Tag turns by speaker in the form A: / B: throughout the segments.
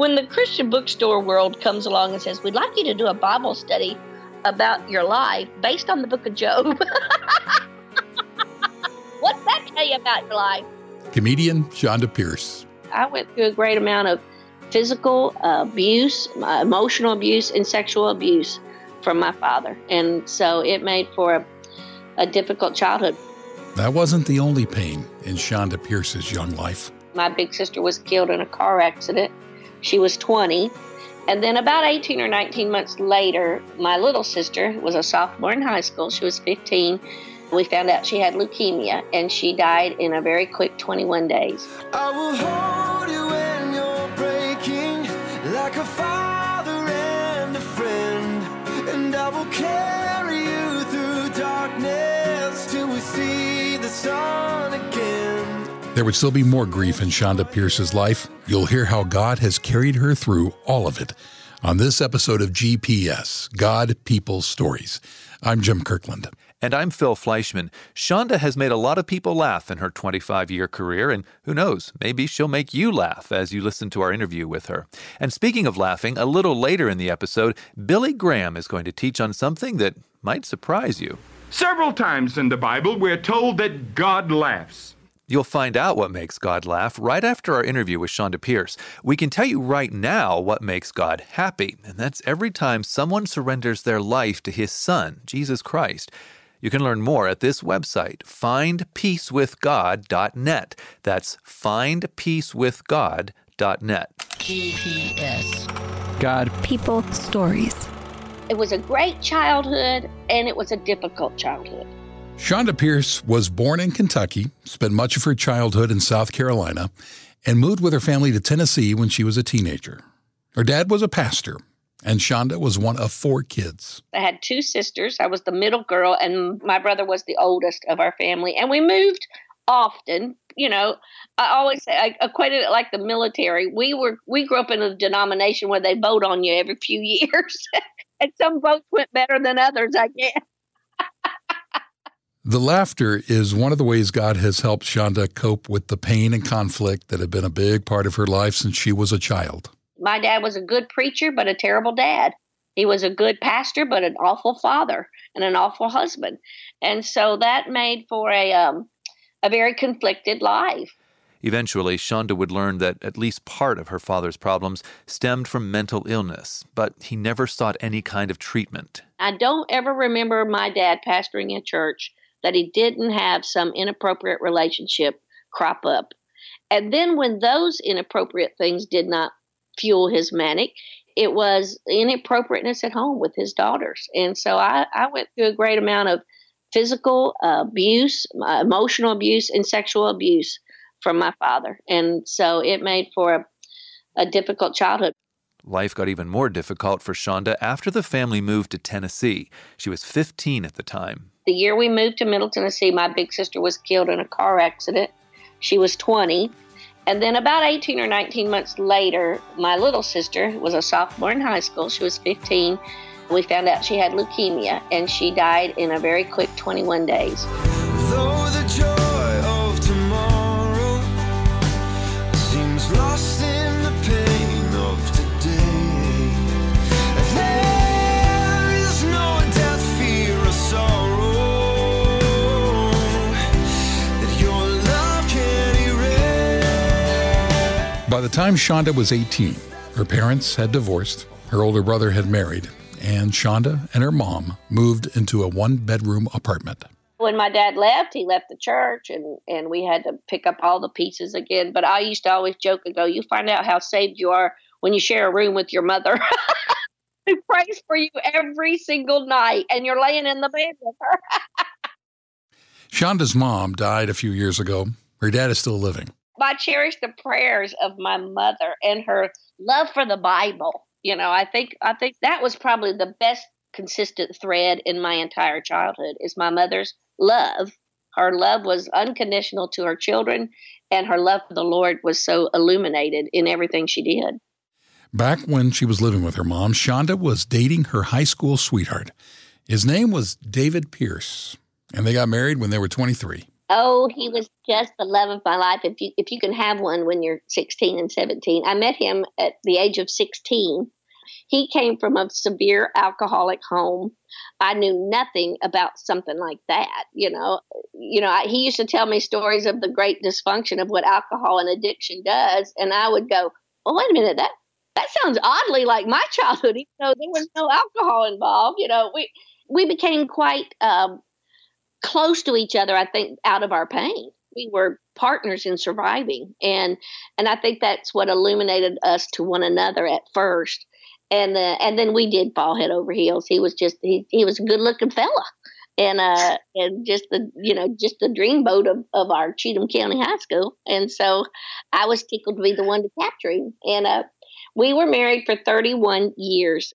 A: when the Christian bookstore world comes along and says, We'd like you to do a Bible study about your life based on the book of Job. What's that tell you about your life?
B: Comedian Chonda Pierce.
A: I went through a great amount of physical abuse, uh, emotional abuse, and sexual abuse from my father. And so it made for a, a difficult childhood.
B: That wasn't the only pain in Chonda Pierce's young life.
A: My big sister was killed in a car accident. She was 20. And then about 18 or 19 months later, my little sister was a sophomore in high school. She was 15. We found out she had leukemia and she died in a very quick 21 days.
B: There would still be more grief in Chonda Pierce's life. You'll hear how God has carried her through all of it on this episode of GPS God, People, Stories. I'm Jim Kirkland.
C: And I'm Phil Fleischman. Chonda has made a lot of people laugh in her 25 year career, and who knows, maybe she'll make you laugh as you listen to our interview with her. And speaking of laughing, a little later in the episode, Billy Graham is going to teach on something that might surprise you.
D: Several times in the Bible, we're told that God laughs.
C: You'll find out what makes God laugh right after our interview with Chonda Pierce. We can tell you right now what makes God happy, and that's every time someone surrenders their life to His Son, Jesus Christ. You can learn more at this website, findpeacewithgod.net. That's findpeacewithgod.net.
E: GPS. God. People. Stories.
A: It was a great childhood and it was a difficult childhood.
B: Chonda Pierce was born in Kentucky, spent much of her childhood in South Carolina, and moved with her family to Tennessee when she was a teenager. Her dad was a pastor, and Chonda was one of four kids.
A: I had two sisters. I was the middle girl, and my brother was the oldest of our family. And we moved often. You know, I always say I equated it like the military. We were we grew up in a denomination where they vote on you every few years, and some votes went better than others. I guess.
B: The laughter is one of the ways God has helped Chonda cope with the pain and conflict that have been a big part of her life since she was a child
A: my dad was a good preacher, but a terrible dad. He was a good pastor, but an awful father and an awful husband. And so that made for a um, a very conflicted life.
C: Eventually, Chonda would learn that at least part of her father's problems stemmed from mental illness, but he never sought any kind of treatment.
A: I don't ever remember my dad pastoring a church that he didn't have some inappropriate relationship crop up. And then when those inappropriate things did not fuel his manic. It was inappropriateness at home with his daughters. And so I, I went through a great amount of physical abuse, emotional abuse, and sexual abuse from my father. And so it made for a, a difficult childhood.
C: Life got even more difficult for Chonda after the family moved to Tennessee. She was 15 at the time.
A: The year we moved to Middle Tennessee, my big sister was killed in a car accident. She was 20. And then about 18 or 19 months later, my little sister was a sophomore in high school. She was 15. We found out she had leukemia and she died in a very quick 21 days.
B: By the time Chonda was 18, her parents had divorced, her older brother had married, and Chonda and her mom moved into a one bedroom apartment.
A: When my dad left, he left the church and, and we had to pick up all the pieces again. But I used to always joke and go, You find out how saved you are when you share a room with your mother. who prays for you every single night and you're laying in the bed with her.
B: Chonda's mom died a few years ago. Her dad is still living.
A: I cherish the prayers of my mother and her love for the Bible. You know, I think I think that was probably the best consistent thread in my entire childhood is my mother's love. Her love was unconditional to her children, and her love for the Lord was so illuminated in everything she did.
B: Back when she was living with her mom, Chonda was dating her high school sweetheart. His name was David Pierce, and they got married when they were 23.
A: Oh, he was just the love of my life. If you if you can have one when you're 16 and 17, I met him at the age of 16. He came from a severe alcoholic home. I knew nothing about something like that. You know, you know, I, he used to tell me stories of the great dysfunction of what alcohol and addiction does, and I would go, "Oh, wait a minute, that that sounds oddly like my childhood." Even though there was no alcohol involved, you know, we we became quite um, close to each other. I think out of our pain, we were partners in surviving, and and I think that's what illuminated us to one another at first and uh, and then we did fall head over heels. He was just he he was a good looking fella, and uh and just the you know just the dreamboat of of our Cheatham County High School. And so I was tickled to be the one to capture him. And uh, we were married for 31 years.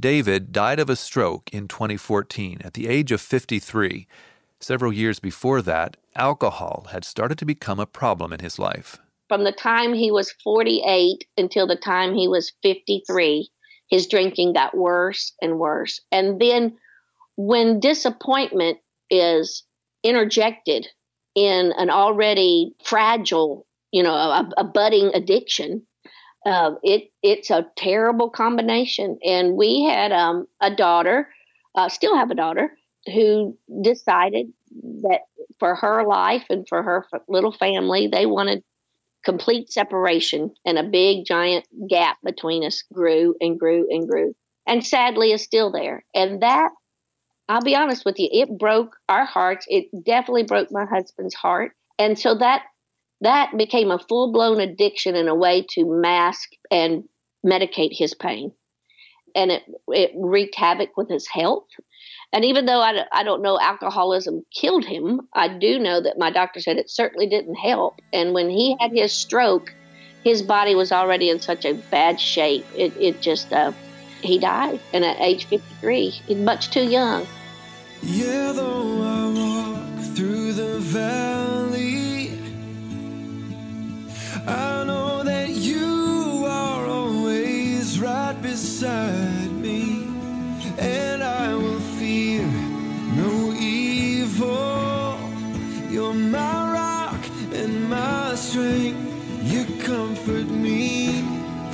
C: David died of a stroke in 2014 at the age of 53. Several years before that, alcohol had started to become a problem in his life
A: from the time he was 48 until the time he was 53, his drinking got worse and worse. And then when disappointment is interjected in an already fragile, you know, a, a budding addiction, uh, it it's a terrible combination. And we had um, a daughter, uh, still have a daughter, who decided that for her life and for her little family, they wanted complete separation and a big giant gap between us grew and grew and grew. And sadly is still there. And that i'll be honest with you it broke our hearts. It definitely broke my husband's heart. And so that that became a full-blown addiction in a way to mask and medicate his pain and it it wreaked havoc with his health and even though I, I don't know alcoholism killed him, I do know that my doctor said it certainly didn't help. And when he had his stroke, his body was already in such a bad shape. It, it just, uh, he died. And at age 53, he's much too young. Yeah,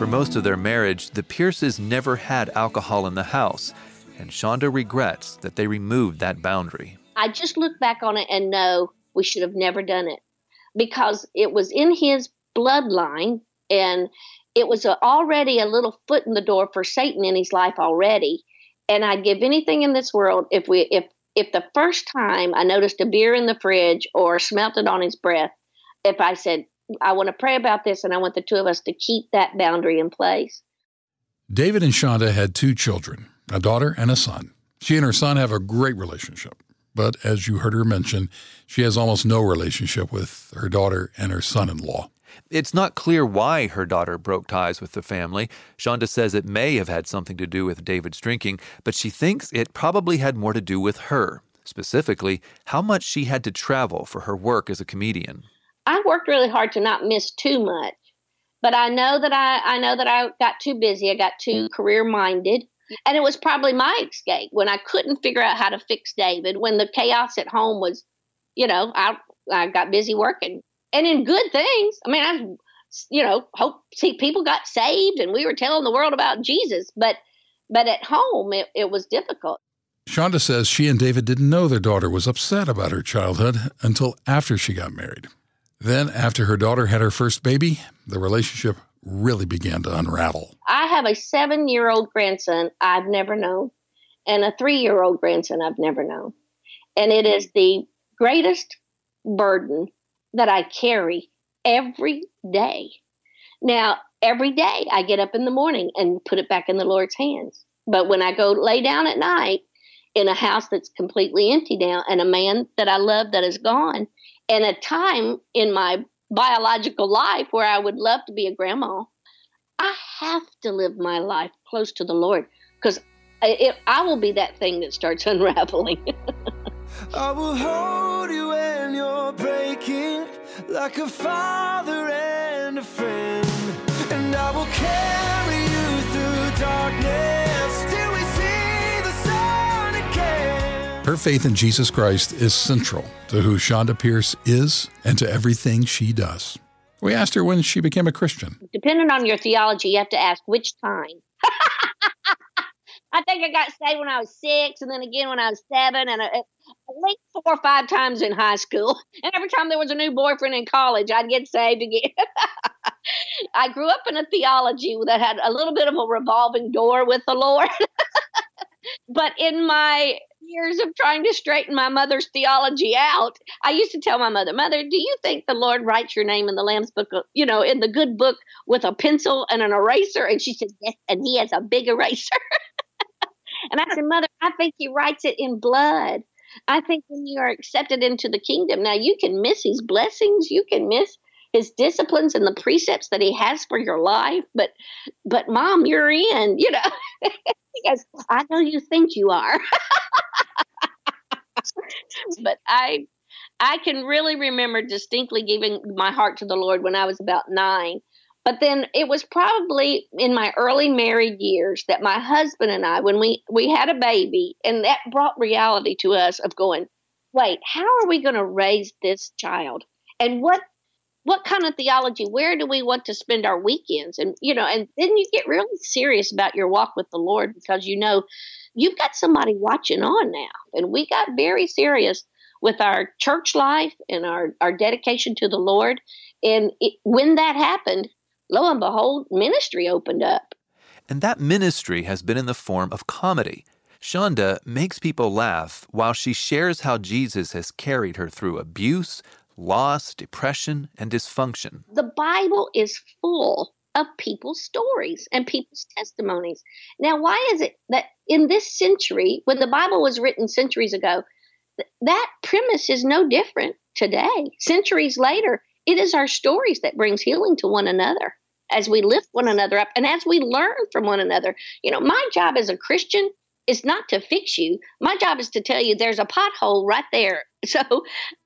A: For most of their marriage, the Pierces never had alcohol in the house, and Chonda regrets that they removed that boundary. I just look back on it and know we should have never done it because it was in his bloodline and it was a, already a little foot in the door for Satan in his life already and I'd give anything in this world if we if if the first time I noticed a beer in the fridge or smelt it on his breath, if I said, I want to pray about this and I want the two of us to keep that boundary in place.
B: David and Chonda had two children, a daughter and a son. She and her son have a great relationship. But as you heard her mention, she has almost no relationship with her daughter and her son in law.
C: It's not clear why her daughter broke ties with the family. Chonda says it may have had something to do with David's drinking, but she thinks it probably had more to do with her, specifically, how much she had to travel for her work as a comedian.
A: I worked really hard to not miss too much, but I know that I, I know that I got too busy. I got too career minded. And it was probably my escape when I couldn't figure out how to fix David, when the chaos at home was, you know, I, I got busy working and in good things. I mean, I, you know, hope see people got saved and we were telling the world about Jesus, but but at home it, it was difficult.
B: Chonda says she and David didn't know their daughter was upset about her childhood until after she got married. Then, after her daughter had her first baby, the relationship really began to unravel.
A: I have a seven year old grandson I've never known, and a three year old grandson I've never known. And it is the greatest burden that I carry every day. Now, every day I get up in the morning and put it back in the Lord's hands. But when I go lay down at night in a house that's completely empty now and a man that I love that is gone, and a time in my biological life where I would love to be a grandma, I have to live my life close to the Lord because I will be that thing that starts unraveling. I will hold you when you're breaking like a father and a friend. And I will carry
B: Her faith in Jesus Christ is central to who Chonda Pierce is and to everything she does. We asked her when she became a Christian.
A: Depending on your theology, you have to ask which time. I think I got saved when I was six, and then again when I was seven, and uh, at least four or five times in high school. And every time there was a new boyfriend in college, I'd get saved again. I grew up in a theology that had a little bit of a revolving door with the Lord. but in my years of trying to straighten my mother's theology out, I used to tell my mother, Mother, do you think the Lord writes your name in the Lamb's book, you know, in the good book with a pencil and an eraser? And she said, Yes, and he has a big eraser. and I said, Mother, I think he writes it in blood. I think when you are accepted into the kingdom, now you can miss his blessings, you can miss his disciplines and the precepts that he has for your life but but mom you're in you know because i know you think you are but i i can really remember distinctly giving my heart to the lord when i was about nine. But then it was probably in my early married years that my husband and i when we we had a baby and that brought reality to us of going wait how are we going to raise this child? And what what kind of theology where do we want to spend our weekends? And you know and then you get really serious about your walk with the lord because you know you've got somebody watching on now. And we got very serious with our church life and our, our dedication to the lord. And it, when that happened lo and behold ministry opened up.
C: And that ministry has been in the form of comedy. Chonda makes people laugh while she shares how Jesus has carried her through abuse, loss, depression, and dysfunction.
A: The Bible is full of people's stories and people's testimonies. Now, why is it that in this century, when the Bible was written centuries ago, th- that premise is no different today. Centuries later, it is our stories that brings healing to one another as we lift one another up and as we learn from one another. You know, my job as a Christian is not to fix you. My job is to tell you there's a pothole right there. So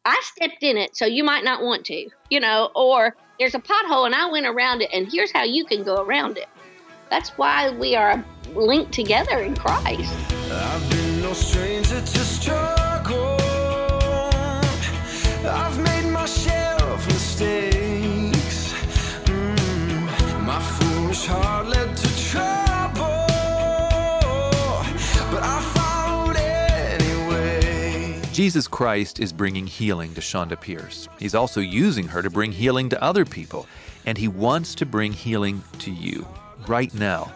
A: I stepped in it, so you might not want to, you know, or there's a pothole and I went around it, and here's how you can go around it. That's why we are linked together in Christ.
C: Jesus Christ is bringing healing to Chonda Pierce. He's also using her to bring healing to other people, and he wants to bring healing to you right now.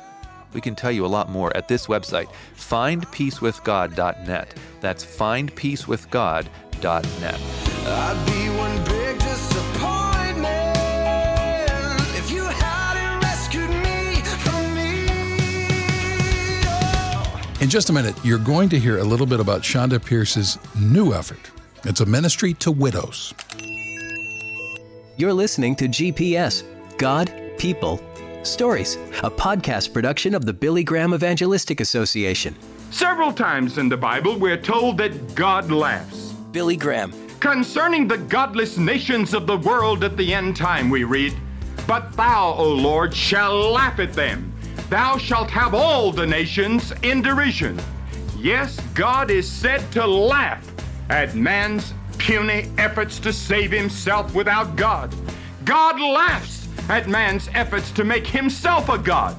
C: We can tell you a lot more at this website, findpeacewithgod.net. That's findpeacewithgod.net.
B: just a minute, you're going to hear a little bit about Chonda Pierce's new effort. It's a ministry to widows.
F: You're listening to GPS God, People, Stories, a podcast production of the Billy Graham Evangelistic Association.
D: Several times in the Bible, we're told that God laughs.
F: Billy Graham.
D: Concerning the godless nations of the world at the end time, we read, But thou, O Lord, shall laugh at them Thou shalt have all the nations in derision. Yes, God is said to laugh at man's puny efforts to save himself without God. God laughs at man's efforts to make himself a God.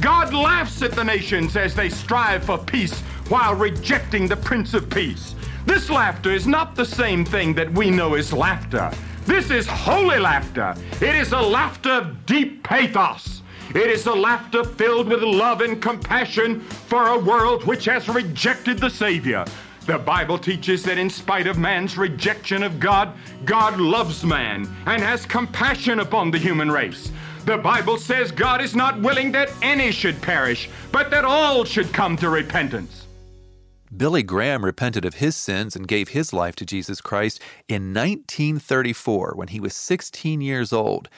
D: God laughs at the nations as they strive for peace while rejecting the Prince of Peace. This laughter is not the same thing that we know as laughter. This is holy laughter. It is a laughter of deep pathos. It is a laughter filled with love and compassion for a world which has rejected the Savior. The Bible teaches that in spite of man's rejection of God, God loves man and has compassion upon the human race. The Bible says God is not willing that any should perish, but that all should come to repentance.
C: Billy Graham repented of his sins and gave his life to Jesus Christ in 1934 when he was 16 years old.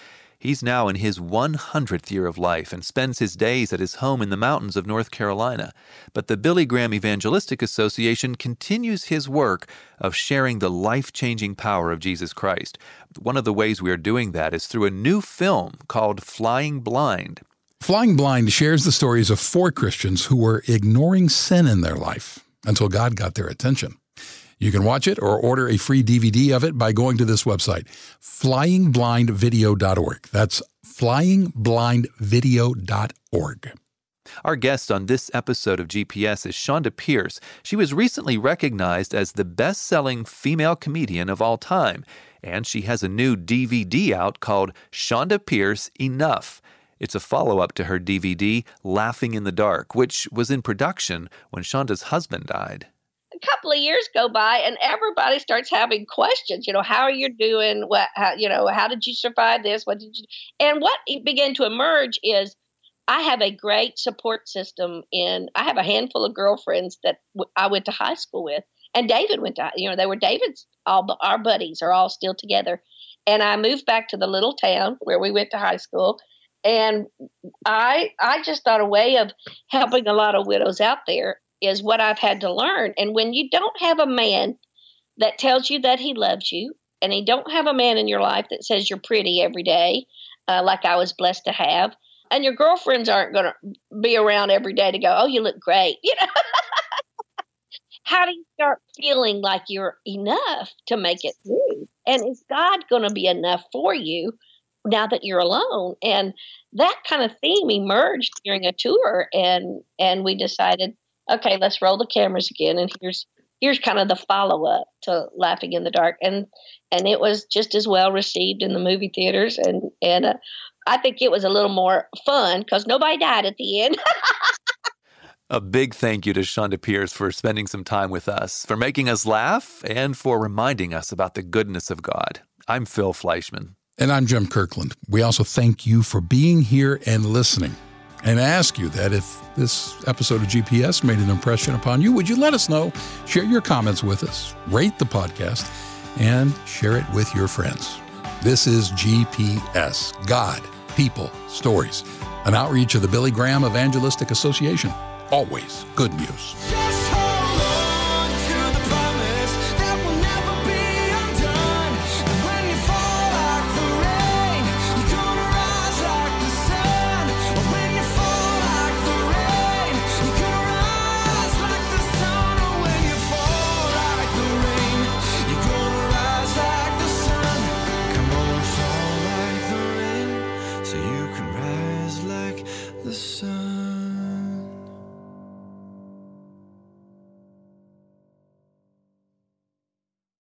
C: He's now in his 100th year of life and spends his days at his home in the mountains of North Carolina. But the Billy Graham Evangelistic Association continues his work of sharing the life changing power of Jesus Christ. One of the ways we are doing that is through a new film called Flying Blind.
B: Flying Blind shares the stories of four Christians who were ignoring sin in their life until God got their attention. You can watch it or order a free DVD of it by going to this website, flyingblindvideo.org. That's flyingblindvideo.org.
C: Our guest on this episode of GPS is Chonda Pierce. She was recently recognized as the best selling female comedian of all time, and she has a new DVD out called Chonda Pierce Enough. It's a follow up to her DVD, Laughing in the Dark, which was in production when Chonda's husband died.
A: Couple of years go by, and everybody starts having questions. You know, how are you doing? What, how, you know, how did you survive this? What did you? And what began to emerge is I have a great support system in I have a handful of girlfriends that w- I went to high school with and David went to you know they were David's all our buddies are all still together and I moved back to the little town where we went to high school and I I just thought a way of helping a lot of widows out there is what I've had to learn and when you don't have a man that tells you that he loves you and you don't have a man in your life that says you're pretty every day uh, like I was blessed to have and your girlfriends aren't going to be around every day to go, "Oh, you look great," you know. How do you start feeling like you're enough to make it through? And is God going to be enough for you now that you're alone? And that kind of theme emerged during a tour, and and we decided, okay, let's roll the cameras again, and here's here's kind of the follow up to Laughing in the Dark, and and it was just as well received in the movie theaters, and and uh, I think it was a little more fun because nobody died at the end.
C: a big thank you to Chonda Pierce for spending some time with us, for making us laugh, and for reminding us about the goodness of God. I'm Phil Fleischman.
B: And I'm Jim Kirkland. We also thank you for being here and listening. And ask you that if this episode of GPS made an impression upon you, would you let us know? Share your comments with us, rate the podcast, and share it with your friends. This is GPS God people, stories. An outreach of the Billy Graham Evangelistic Association. Always good news.